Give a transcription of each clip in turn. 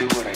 do what I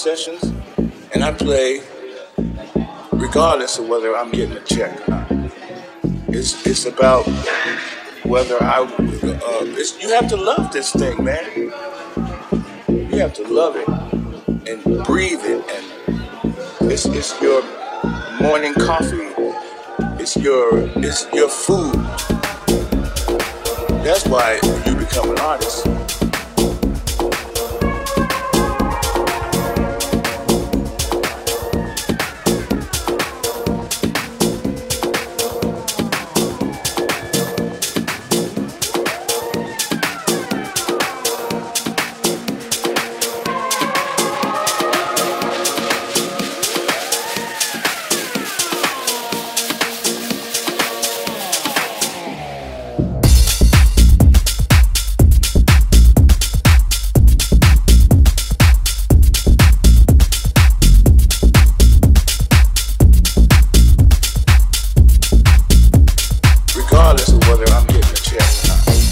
sessions regardless of whether I'm getting a check or not.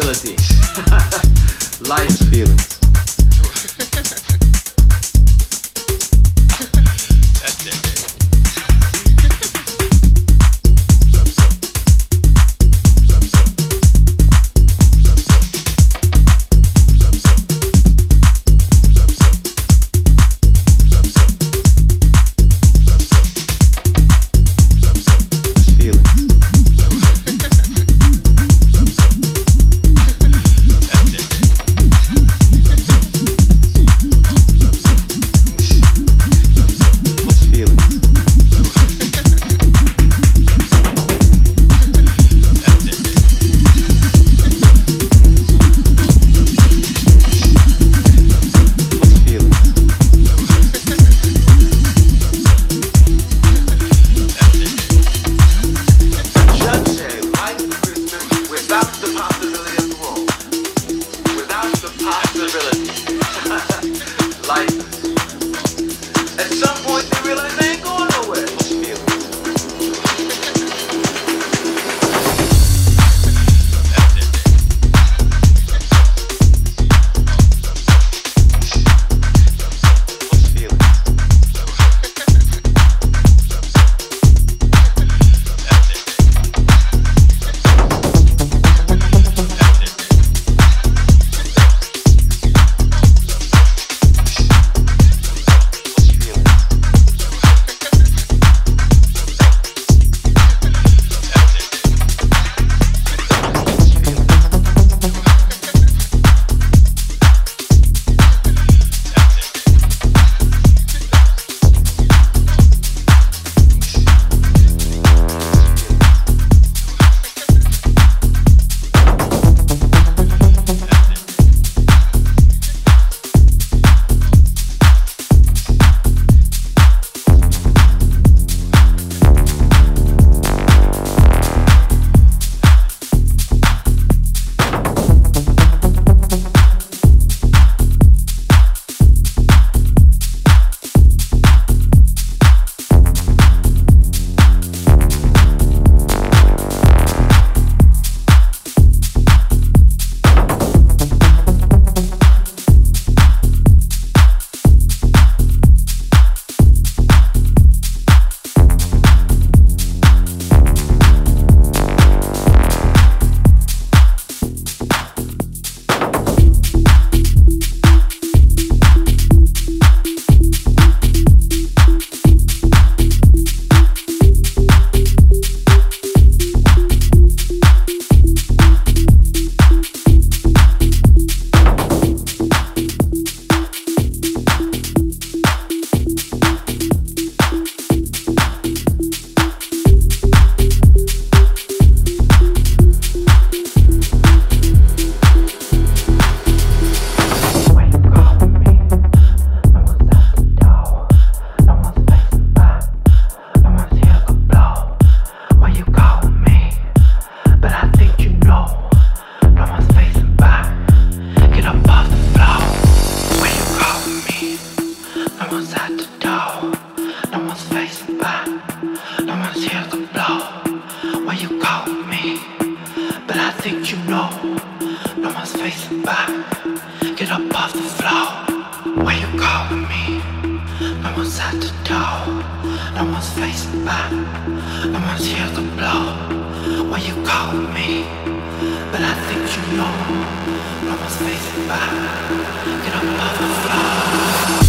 Possibility. you calling me? No one's at the door, no one's facing back, no one's here to blow. Why you calling me? But I think you know, no one's facing back. Get up off the floor.